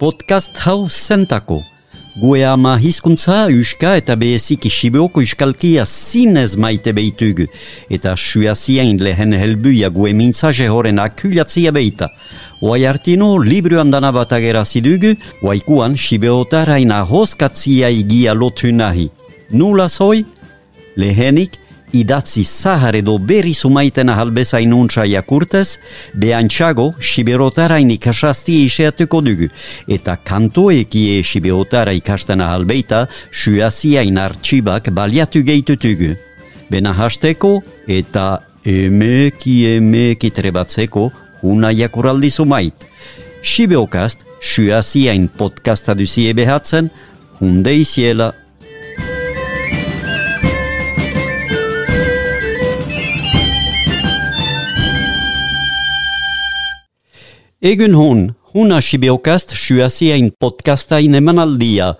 podcast hau zentako. Gue ama hizkuntza, uska eta behezik isibeoko iskalkia zinez maite behitugu, eta suaziain lehen helbuia gue mintzaje horen akulatzia behita. Oai artino, libru andana bat agerazidugu, oaikuan sibeotaraina hoskatzia igia lotu nahi. Nula zoi? Lehenik, idatzi zahar edo berri sumaiten ahalbezain untsa jakurtez, behantxago siberotara ikasasti iseatuko dugu, eta kantoekie siberotara ikasten ahalbeita suaziain artxibak baliatu gehitutugu. Bena hasteko eta emeki emeki trebatzeko una jakuraldi sumait. Sibeokast, suaziain podcasta duzie behatzen, hunde iziela Egun hon, huna sibeokast suaziain podcastain emanaldia.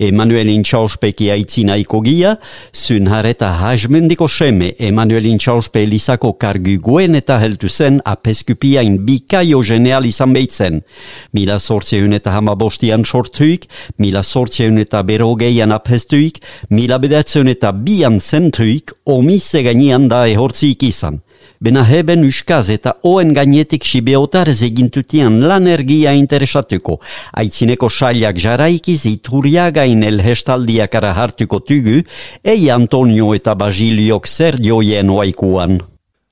Emanuelin txauspeki aitzinaiko gia, zun hareta hajmendiko seme Emanuelin txauspe elisako kargu guen eta heltu zen apeskupiain bikaio geneal izan behitzen. Mila sortzeun eta hamabostian sortuik, mila sortzeun eta berogeian apestuik, mila bedatzeun eta bian zentuik, omise ganian da ehortzik izan bena heben uskaz eta oen gainetik sibeotarez egintutian lan ergia interesatuko. Aitzineko sailak jaraikiz ituriagain elhestaldiak ara hartuko tugu, ei Antonio eta Basiliok zer dioien oaikuan.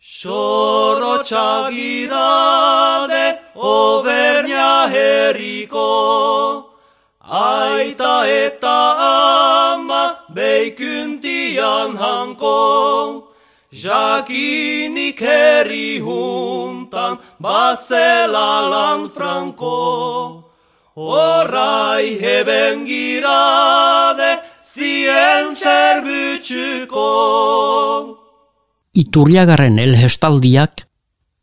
Soro txagirade obernia herriko, aita eta ama beikuntian hanko, Jakinik herri huntan, bazela lan franko. Horai heben girade, zien txerbutxuko. Iturriagarren elhestaldiak,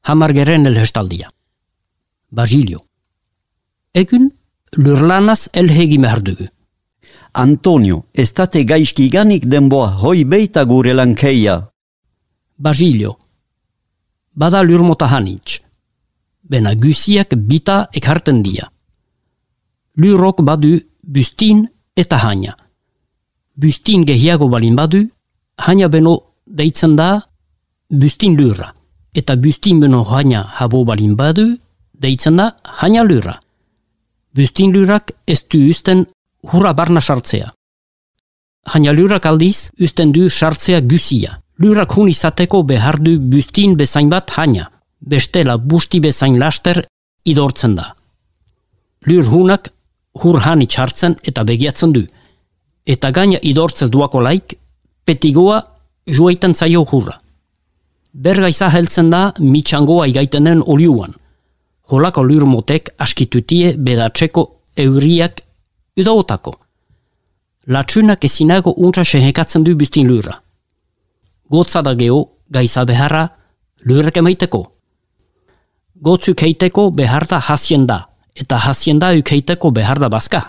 hamargeren elhestaldia. Basilio. Egun, lurlanaz elhegi merdugu. Antonio, estate gaizki ganik denboa hoi beita gure lankeia. Basilio. Bada lurmota hanitz. Bena gusiak bita ekarten dia. Lurok badu bustin eta haina. Bustin gehiago balin badu, haina beno deitzen da bustin lurra. Eta bustin beno haina habo balin badu, deitzen da haina lurra. Bustin lurrak ez du usten hurra barna sartzea. Haina lurrak aldiz usten du sartzea gusia. Lurak hun izateko behar du bustin bezain bat haina, bestela busti bezain laster idortzen da. Lur hunak hur hani txartzen eta begiatzen du, eta gaina idortzez duako laik, petigoa juaiten zaio hurra. Berga izaheltzen da mitxangoa igaitenen oliuan, holako lur motek askitutie bedatzeko euriak udaotako. Latsunak ezinago untra sehekatzen du bustin lurra gotza da geho gaiza beharra lurrek emaiteko. Gotzuk heiteko behar da hasien da, eta hasien da ukeiteko behar da bazka.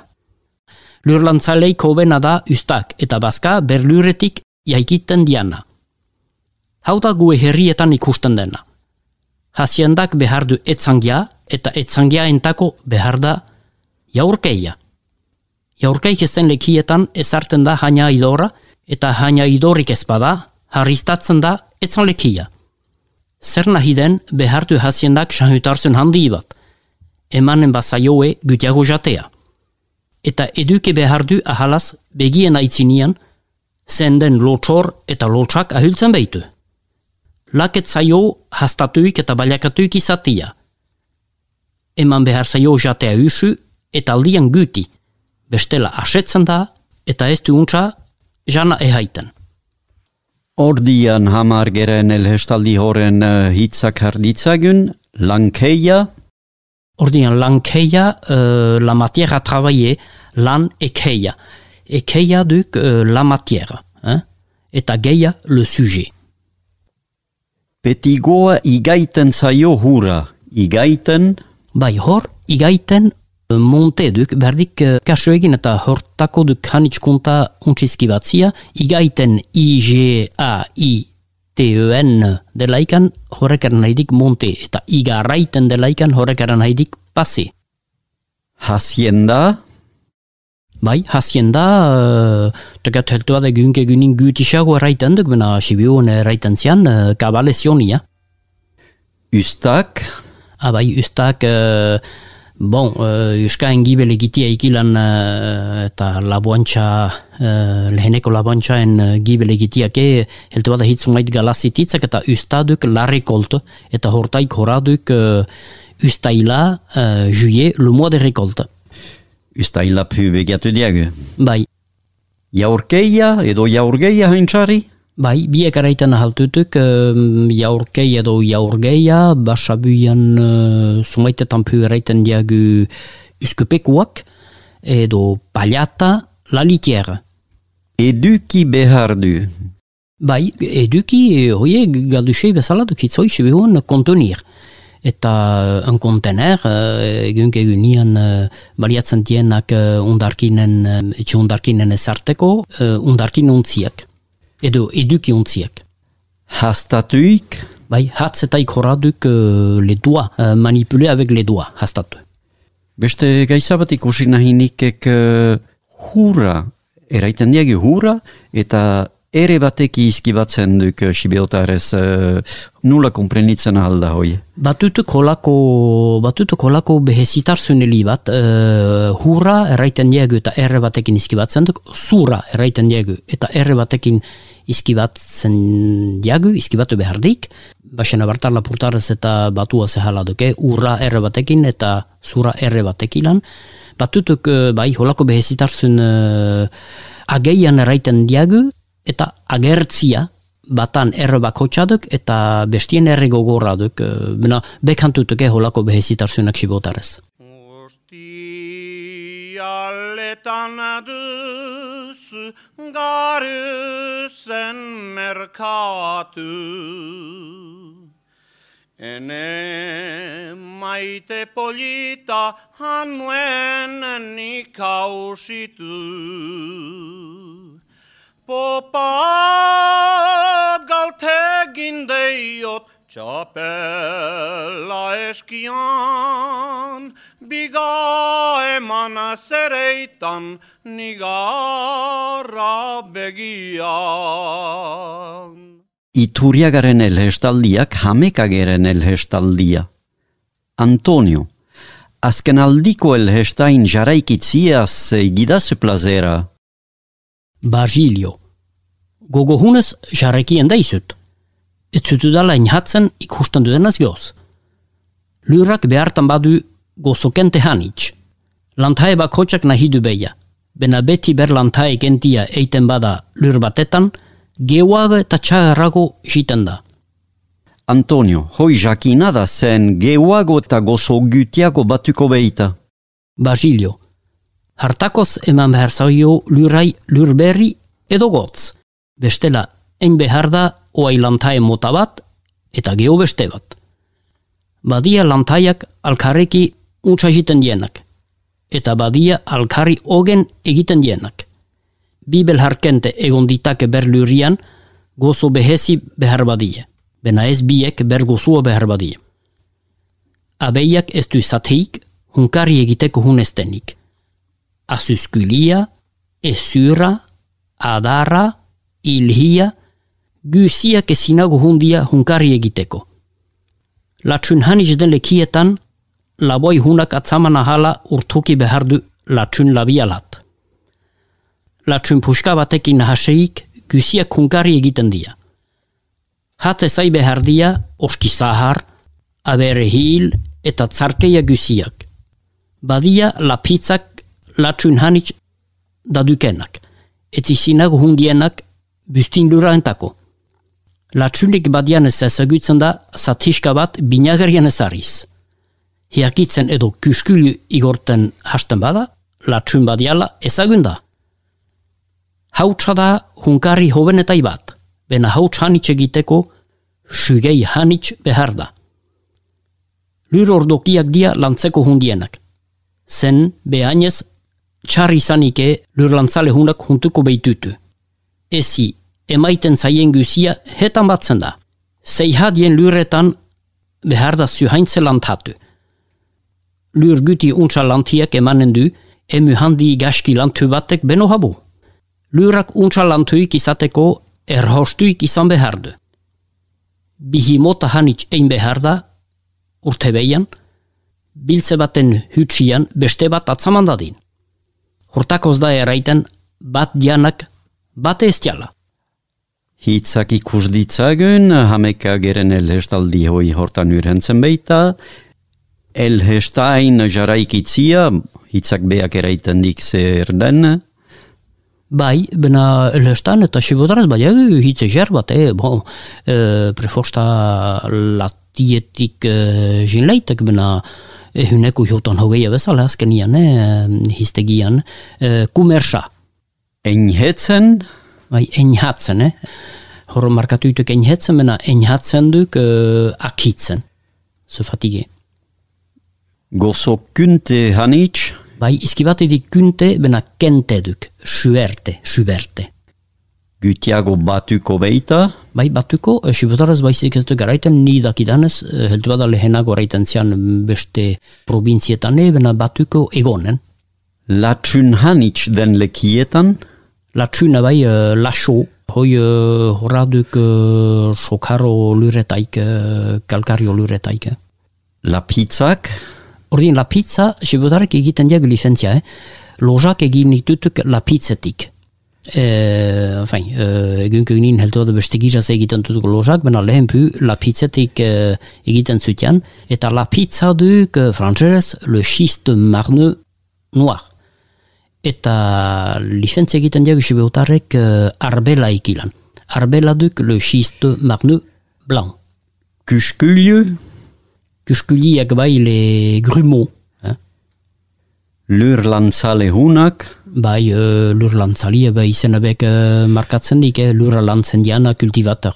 Lurlantzalei kobena da ustak eta bazka berluretik jaikiten diana. Hau da gue herrietan ikusten dena. Hasiendak behar du etzangia eta etzangia entako behar da jaurkeia. Jaurkeik ezen lekietan ezarten da haina idora eta haina idorik ezpada harriztatzen da etzan lekia. Zer nahi den behartu hasiendak sahutarzen handi bat, emanen bazaioe gutiago jatea. Eta eduke behardu ahalaz begien aitzinian, zenden lotxor eta lotxak ahultzen behitu. Laket zaio hastatuik eta baliakatuik izatia. Eman behar zaio jatea usu eta aldian guti, bestela asetzen da eta ez du untsa jana ehaiten. Ordian hamar geren elhestaldi horen uh, hitzak harditzagun, lankeia? Ordian lankeia, uh, la matière à travailler, lan ekeia. Ekeia duk uh, la matière, hein? eta geia le sujet. Petigoa igaiten zaio hura, igaiten? Bai hor, igaiten monte duk, berdik uh, kaso egin eta hortako duk hanitxkunta untxizki batzia, igaiten I-G-A-I-T-E-N delaikan horrekaren haidik monte eta igarraiten delaikan horrekaren haidik pase. Hacienda, Bai, hazienda, uh, tekat heltua da gynke gynin gytisago erraiten duk, bena sibiun erraiten zian, uh, kabale zionia. ustak, Ah, bai, ustak, uh, bon, uh, uska engibel egitia ikilan uh, eta laboantxa, uh, leheneko laboantxaen uh, gibel egitiake, heltua da hitzumait galazititzak eta ustaduk la eta hortaik horaduk uh, ustaila uh, juie le mois de récolte. ustaila pu begiatu diagu. Bai, Jaurkeia edo jaurgeia haintsari? Bai, biek araiten ahaltutuk, um, jaurkei edo jaurgeia, basabuian uh, sumaitetan pu eraiten diagu uskupekuak, edo paliata, la litière. Eduki behar du. Bai, eduki, hoie, galdusei bezala dukitzoi sibihun kontenir. Eta un kontener, uh, egunke egunean uh, baliatzen dienak uh, undarkinen, uh, etxe undarkinen ezarteko, uh, undarkin untziak. Edo eduki untziak. Hastatuik, Bai, hatz eta ikoraduk uh, doigts, uh, manipuler avec les doigts, hastatu. beste gaiza bat ikusi nahi nikek uh, hura, eraiten diagi hura, eta ere batek izkibatzen duk uh, sibiotarez uh, nula komprenitzen alda hoi. Batutuk holako, batutuk holako behezitarzuneli bat, uh, hurra erraiten diegu eta erre batekin izkibatzen duk, zura erraiten diegu eta erre batekin izkibatzen diagu, izkibatu behardik, basena bartar lapurtarez eta batua zehala duke, urra erre batekin eta zura erre batekilan. Batutuk, eh, bai, holako behezitarzun uh, ageian erraiten diagu eta agertzia batan erre bakotxaduk eta bestien erre gogorra duk, uh, bena bekantutuke holako behezitarzunak sibotarez. jalletanadus garusen merkatu. Ene maite polita ni nikausitu. Popa galtegin deiot txapela eskian Biga eman zereitan nigarra begian Ituriagaren elhestaldiak hamekageren elhestaldia. Antonio, azken aldiko elhestain jaraikitziaz egidazu plazera. Basilio. Gogohunez jarrekien daizut. Ez zutu dala inhatzen ikusten dudenaz goz. Lurrak behartan badu gozokente hanitz. Lantae bakotxak nahi du beia. Bena beti ber lantae gentia eiten bada lur batetan, gehuago eta txagarrago jiten da. Antonio, hoi jakinada zen gehuago eta gozo gutiago batuko beita. Basilio. Hartakoz eman behar zaio lurai lurberri edo gotz. Bestela, en behar da oai lantae mota bat eta geho beste bat. Badia lantaiak alkarreki untsa egiten dienak. Eta badia alkarri ogen egiten dienak. Bibel harkente egon ditake ber lurian, gozo behezi behar badie. Bena ez biek ber gozua behar badie. Abeiak ez du izateik, hunkari egiteko hunestenik. Asuskulia, esura, adara, ilhia, gysiak esinago hundia hunkari egiteko. Latsun haniz den lekietan, laboi hunak atzaman ahala urtuki behar du latsun labialat. Latsun puska batekin haseik, gysiak hunkari egiten dia. Hatze zai behar dia, oski zahar, abere hil eta tzarkeia gysiak. Badia lapitzak latsun hanitz dadukenak. Ez izinago hundienak bustin luraentako. Latsunik badian ez ezagutzen da zatiska bat binagarien ezariz. Hiakitzen edo kuskulu igorten hasten bada, latsun badiala ezagun da. Hautsa da hunkari hobenetai bat, bena hauts hanitz egiteko sugei hanitz behar da. Lur ordokiak dia lantzeko hundienak. Zen behainez txar izanike lur lantzale hunak huntuko behitutu. Ezi, emaiten zaien guzia hetan batzen da. Zeihadien lurretan behar da zuhaintze lantatu. lur guti untsa lantiak emanen du, emu handi gaski lantu batek beno habu. Lurak untsa lantuik izateko erhostuik izan behar du. Bihi mota hanitz ein behar da, urte behian, biltze baten hutsian beste bat atzaman dadin. Hortakoz da eraiten bat dianak bate ez tiala. Hitzak ikus ditzagun, hameka geren elhestaldi hoi hortan urentzen beita, elhestain jaraikitzia, hitzak beak eraiten dik zer den, Bai, bena elhestan eta sibodaraz bai hitze zer bat, eh, bon, e, preforsta latietik e, jinleitek, bena ehuneko jotan hogeia bezala azkenian, eh, histegian, e, kumersa, enhetzen, bai, enhatzen, eh, horro markatuituk enhatzen, bena enhatzen duk e, akitzen, se fatige. gozo kynte hanitz, Bai, izkibatedik kynte, bena kente duk, suerte, suberte. gytiago batuko beita, Bai, batuko, e, sibotaraz baizik ez du garaiten ni dakidanez, e, heldu bada lehenago garaiten zian beste provinzietan, bena batuko egonen. latsun hanitz den lekietan, Latsuna bai, e, laso, hoi e, horra duk e, sokaro luretaik, e, kalkario luretaik. eh. lapitzak, Ordin, la pizza, sibotarek egiten diag licentzia, eh? lojak egin ditutuk la pizzetik. E, enfin, e, egunko ginen heltu da beste giraz egiten dut lojak, bena lehen pu la pizzetik e, egiten zutian, eta la pizza duk e, frantzerez le schiste marne noir. Eta licentzia egiten diag sibotarek e, arbela ikilan. Arbela duk le schiste marne blanc. kuskulju, Kuskuliak bai le grumeaux, eh? lur lantzale hunak, Bai, uh, lur lantzalia bai izena bek uh, markatzen dik, eh, lur lantzen diana kultivator.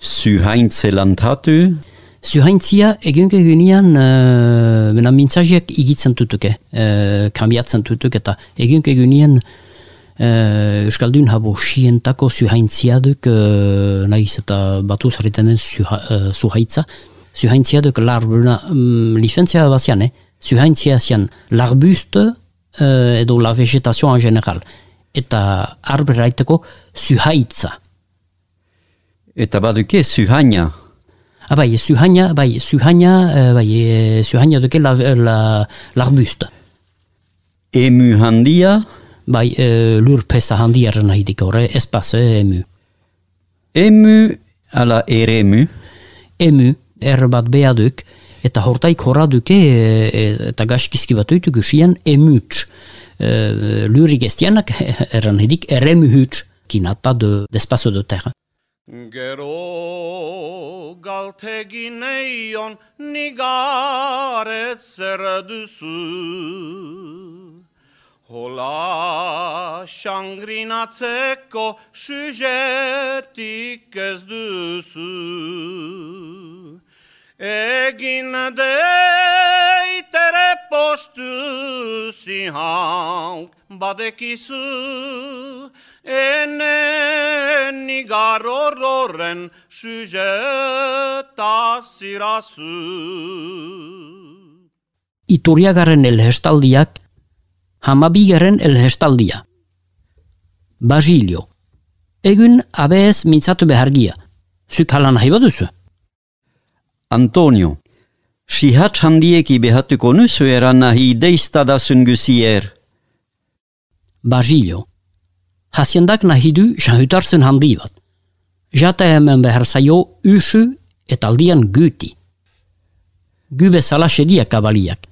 zuhaintze lantatu, Zuhaintzia egunke gunean uh, bena mintzajiak igitzen tutuke, uh, kambiatzen tutuk eta egunke gunean uh, Euskaldun habo sientako zuhaintzia duk, uh, nahiz eta batu zareten den zuha, uh, zuhaitza, zuhaintzia duk larbuna, um, licentzia bazian, eh? zuhaintzia zian l'arbuste uh, edo la vegetation en general. Eta arbre raiteko zuhaitza. eta baduke zuhaina, bai, zuhaina, bai, zuhaina, eh, bai, zuhaina duke la, la, l'arbuste. emu handia, Bai, eh, lur pesa handiaren nahi dik horre, espaz emu. emu ala eremu, Emu, er bat bea duk, eta hortaik horra duke, eh, eta gaskizki bat duitu gusien emuts. Eh, lurik estianak, erran nahi dik, eremu huts, qui n'a pas de, d'espace de terre. Gero galtegineion nigaret zer duzu. Hola xangrinatzeko sujetik ez duzu. Egin deitere postu zihauk badekizu Ene nigar horren sujeta zirazu Iturriagarren elhestaldiak, hamabigaren elhestaldia. Basilio. Egun abez mintzatu behargia. Zuk halan nahi baduzu? Antonio, sihatz handieki behatuko nuzu eran nahi deistadasun gusier, Basilio. Hasiendak nahi du jahutarzen handi bat. Jata hemen behar zaio usu eta aldian guti. Gu bezala sedia kabaliak.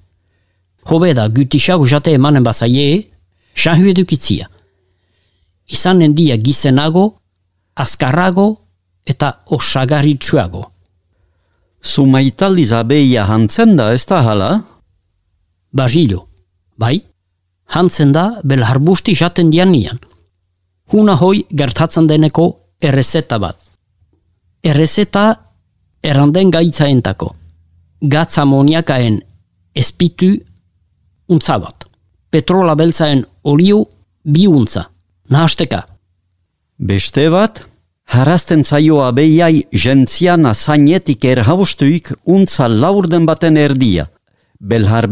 Hobe da guti xau jate emanen bazaie, jahu edukitzia. Izanen dia gizenago, azkarrago eta osagarritsuago. Sumaitaldiz abeia hantzen da ez da hala? Basilio, bai, hantzen da bel harbusti jaten dianian. Huna hoi gertatzen deneko errezeta bat. Errezeta erranden gaitzaentako. Gatz amoniakaen espitu untza bat. Petrola beltzaen olio bi untza. Nahasteka. Beste bat, harazten zaio abeiai jentziana zainetik erhaustuik untza laurden baten erdia. Belhar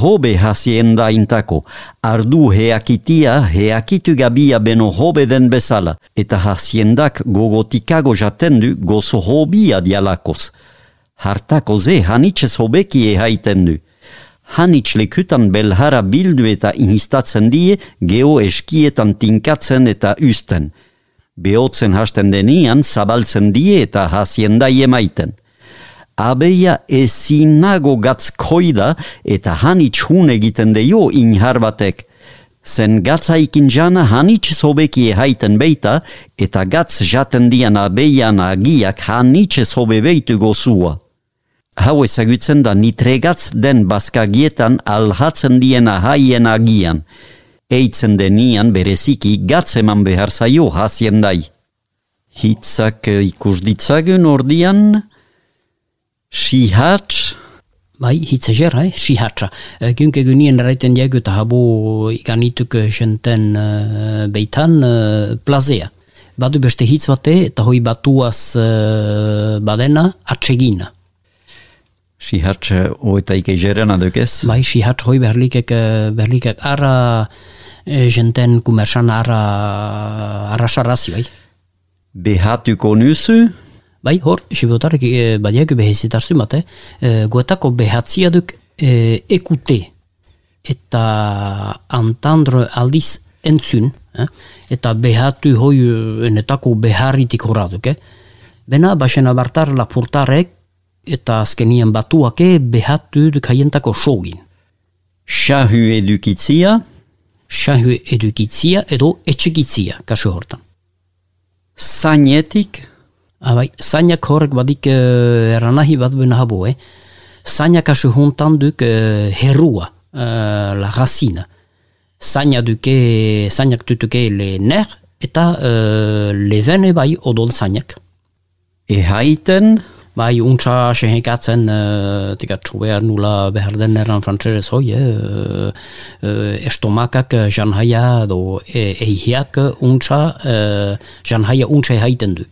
hobe hazienda intako, ardu heakitia heakitu gabia beno hobe den bezala, eta haziendak gogotikago jaten du gozo hobia dialakoz. Hartako ze hanitxez hobeki ehaiten du. Hanitx lekutan belhara bildu eta inhistatzen die geo eskietan tinkatzen eta usten. Behotzen hasten denian zabaltzen die eta hazienda emaiten abeia ezinago gatz eta hanitz hun egiten deio inhar batek. Zen gatza ikin jana hanitz zobeki ehaiten beita eta gatz jaten dian abeian agiak hanitz zobe beitu gozua. Hau ezagutzen da nitregatz den baskagietan alhatzen diena haien agian. Eitzen denian bereziki gatz eman behar zaio hasien dai. Hitzak ikus ditzagun ordian, Sihatz? Bai, hitz eger, eh? sihatza. E, Gynke gynien eta habo ikanituk jenten uh, beitan uh, plazea. Badu beste hitz bate eta hoi batuaz uh, badena atsegina. Sihatz oeta ike jeren adukez? Bai, sihatz hoi berlikek, berlikek ara jenten kumersan sarrazi, bai. Behatuko nuzu? Bai, hor, sibotarek e, badiak behezitar zumate, e, goetako behatzia duk e, ekute eta antandro aldiz entzun, eh? eta behatu hoi enetako beharritik horaduk. Eh? Bena, basena bartar lapurtarek eta azkenien batuake behatu duk haientako sogin. Shahu edukitzia? Shahu edukitzia edo etxekitzia, kasu hortan. Zainetik? Abai, zainak horrek badik uh, eranahi bat bena habo, eh? Zainak asu hontan duk uh, herrua, uh, la racina. Zaina duke, zainak tutuke le ner, eta uh, le vene bai odol zainak. E haiten? Bai, untsa sehekatzen, uh, tika txubea nula behar den eran frantzerez hoi, uh, uh, estomakak janhaia do e, eihiak untsa, uh, janhaia untsa haiten du.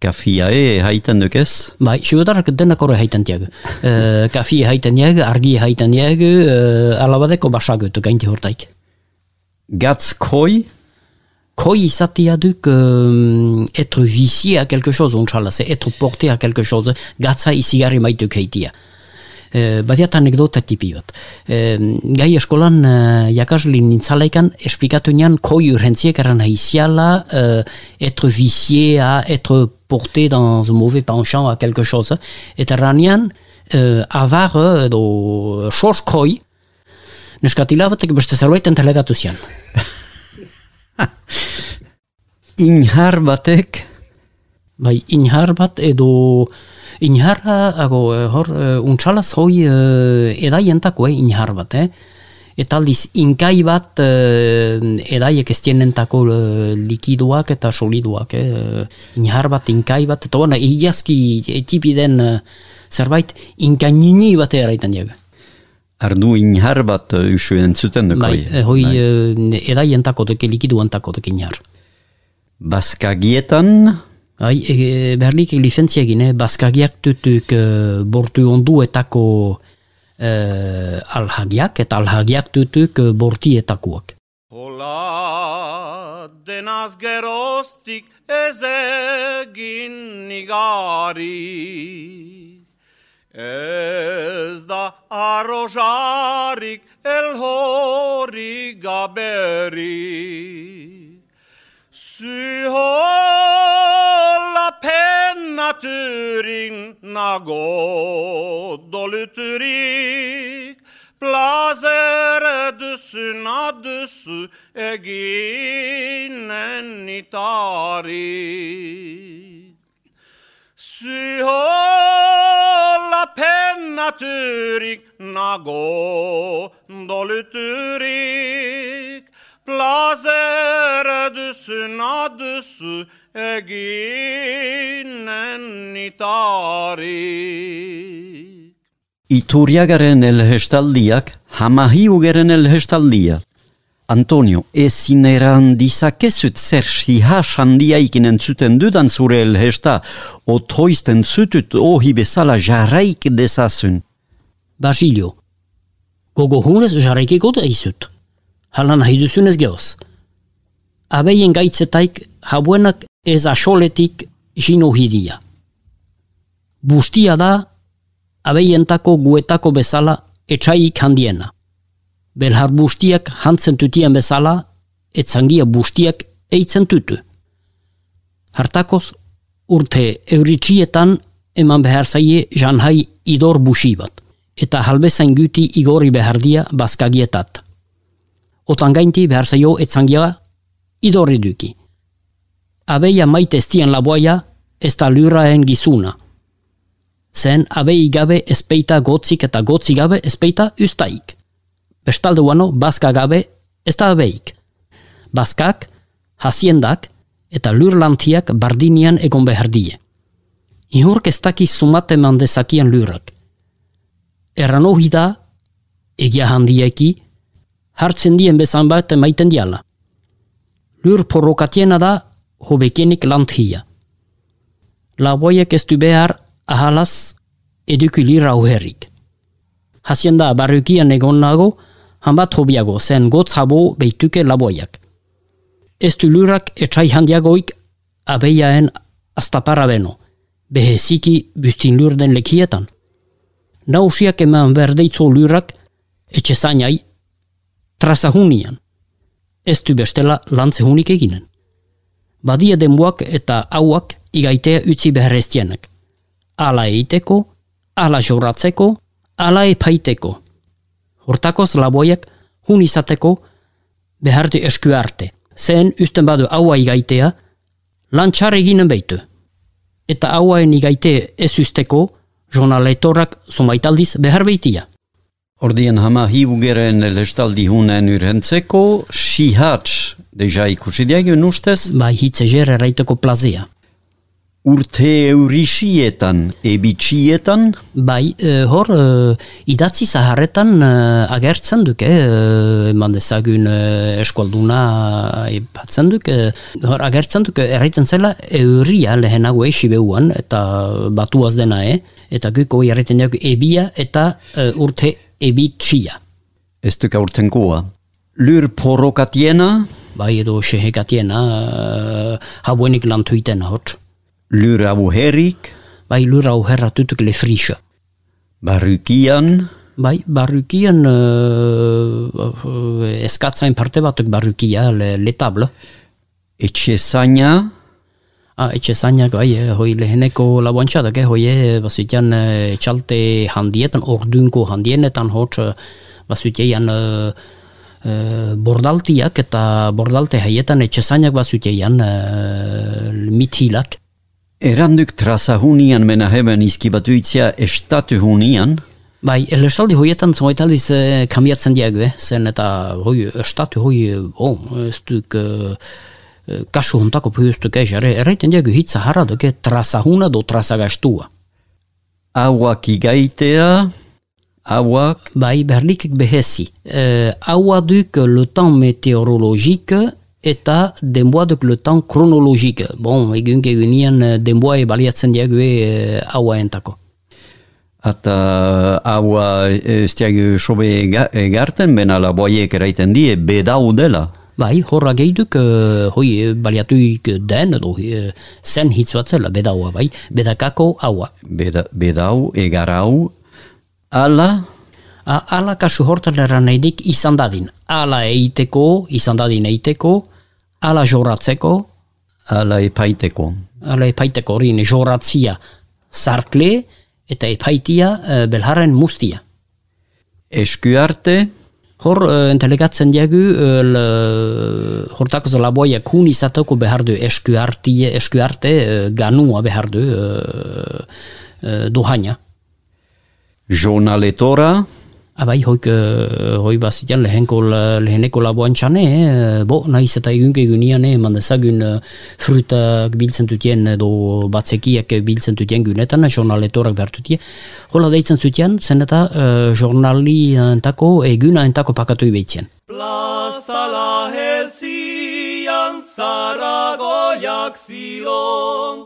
Kafia e haiten dukez? Bai, sugotarak denak horre haiten diagu. Uh, kafia haiten diagu, argi haiten diagu, uh, alabadeko basagutu gainti hortaik. Gatz koi? Koi izatea duk um, être vicié à quelque chose, on chala, c'est être porté à quelque chose, gatza izigarri maituk heitia. Uh, badiat anekdota tipi bat. Uh, gai eskolan uh, jakasli nintzalaikan esplikatu nian koi urrentziek eran haiziala uh, être vicié à être porté dans un mauvais penchant à quelque chose. Eta ranian, uh, avar edo sos koi, neskatila batek beste zerbait entelegatu zian. Inhar batek? Bai, inhar bat edo inharra, ago, hor, uh, untsalaz hoi uh, edaientako, eh, inhar bat, eh? Eta aldiz, inkai bat uh, edaiek ez tienentako uh, likiduak eta soliduak. Eh? Inhar bat, inkai bat, eta bona, egiazki etipi den uh, zerbait, inkainini bat eraiten dugu. Ardu inhar bat uh, usu entzuten duko. Bai, eh, hoi bai. uh, edaientako duke, likiduentako duke inhar. Baskagietan? Bai, e, berlik licentzia egin, eh? Baskagiak tutuk uh, bortu onduetako uh, alhagiak eta alhagiak tutuk uh, bortietakoak. Hola denaz geroztik ez egin nigari rozsárig elhórig a beri. Szűhol a penna tűring, na gondolu tűrik, plazere düssü na düssü eginen nitari. Szűhol la penna Tyrik, nago doluturik. Plazere düsün adüsü eginen nitarik. Iturriagaren elhestaldiak, hamahiugeren elhestaldia. Antonio, ezin eran dizakezut zer sihas handiaikin entzuten dudan zure elhesta, otoizten zutut ohi bezala jarraik dezazun. Basilio, Gogo hunez jarraikiko da izut. Halan nahi duzunez gehoz. Abeien gaitzetaik habuenak ez asoletik jino hidia. Bustia da abeientako guetako bezala etxaik handiena. Belhar bustiak hantzen tutien bezala, etzangia bustiak eitzen tutu. Hartakoz, urte euritxietan eman behar zaie janhai idor busi bat, eta halbezain guti igori behardia baskagietat. Otan gainti behar zaio etzangia idorri duki. Abeia maite estien laboia ez da luraen gizuna. Zen abei gabe espeita gotzik eta gotzi gabe espeita ustaik. Bestalde uano, baska gabe ez da abeik. Baskak, hasiendak eta lurlantiak bardinian egon behar die. Ihurk ez daki sumate mandezakian lurak. Erran ohi da, egia handieki, hartzen dien bezan bat emaiten diala. Lur porrokatiena da, hobekienik lanthia. Laboiek ez du behar ahalaz edukilira uherrik. Hazienda barrukian egon nago, hanbat hobiago zen gotz habo behituke laboiak. Ez du lurak etxai handiagoik abeiaen astaparra beno, beheziki bustin lurden lekietan. Nausiak eman berdeitzo lurak etxe zainai trazahunian. Ez du bestela lantzehunik eginen. Badia denboak eta hauak igaitea utzi beharreztienak. Ala eiteko, ala jorratzeko, ala epaiteko. Hortakoz laboiak hun izateko behartu esku arte. Zen usten badu haua igaitea, lantxar eginen behitu. Eta hauaen igaite ez usteko, journaletorak zomaitaldiz behar behitia. Ordien hama hibugeren lestaldi hunen urhentzeko, sihatz deja ikusi diagio ustez, Bai hitze jer eraiteko plazea. Urte eurisietan, ebitsietan, Bai, eh, hor, eh, idatzi zaharretan eh, agertzen duk, eh, eman dezagun eh, eskualduna ipatzen duk, eh, hor agertzen duk, erraiten zela euria lehenago esibeuan, eta batuaz dena, eh, eta guko erraiten dugu ebia eta eh, urte ebitsia. ez duk aurtenkoa. Lur porokatiena, Bai, edo sehekatiena, eh, habuenik lantuitena hor. Lur abuherik, Bai, lura uherra tutuk le frische. barrukian, Bai, barrukian uh, eskatzain parte batuk barrukia, le, le table. etxezaina, Ah, etxe zainak, bai, eh, hoi leheneko laboantxadak, eh, hoi eh, basutian eh, etxalte handietan, ordunko handienetan hotz, eh, basutian eh, eh, bordaltiak eta bordalte haietan etxe zainak basutian eh, mithilak. Eranduk trazahunian mena hemen izkibatuitzia estatu hunian, Bai, elestaldi hoietan zoitaldiz eh, kambiatzen diagu, eh? zen eta hoi, estatu hoi, oh, ez duk, eh, eh, kasu hontako puhuztuk ere, erraiten diagu hitza harra duke trazahuna do trazagastua. hauak igaitea, hauak Bai, berlikek behezi. Eh, haua duk le temps météorologique eta denboa duk le temps chronologique. Bon, egun egunean eh, denboa ebaliatzen diagu eh, haua entako. Eta haua ez diagu sobe ega- egarten, bena laboiek eraiten die, bedau dela. Bai, horra gehiuduk, uh, hoi eh, baliatuik den, edo uh, zen hitz bat zela, bedaua, bai, bedakako haua. Beda, bedau, egarau, ala, A, ala kasu hortan eran nahi dik izan dadin. Ala eiteko, izan dadin eiteko, ala jorratzeko, ala epaiteko. ala epaiteko hori jorratzia zarkle, eta epaitia uh, belharren mustia. Eskuarte, Hor, uh, entelegatzen diagu, uh, le- hortako zola boia kun izateko behar du eskuartie, eskuarte, uh, ganua behar du uh, uh, dohaina. journaletora, Abai, hoik, uh, hoi bazitian lehenko, leheneko laboan txane, eh, bo, nahiz eta egunke egunean, eh, eman dezagun uh, frutak biltzen dutien edo batzekiak biltzen dutien gunetan, journaletorak behar dutien. Hola deitzen zutien, zen eta uh, journali entako, eguna entako pakatu ibeitzen. Plaza la helzian zaragoiak zilon,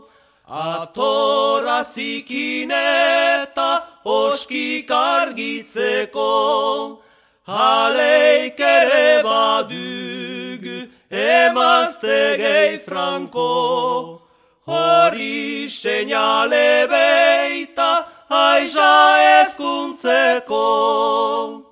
Atorazikin eta oskik argitzeko, Haleik ere badugu emazte gehi franko. Hori seinale beita aiza ezkuntzeko.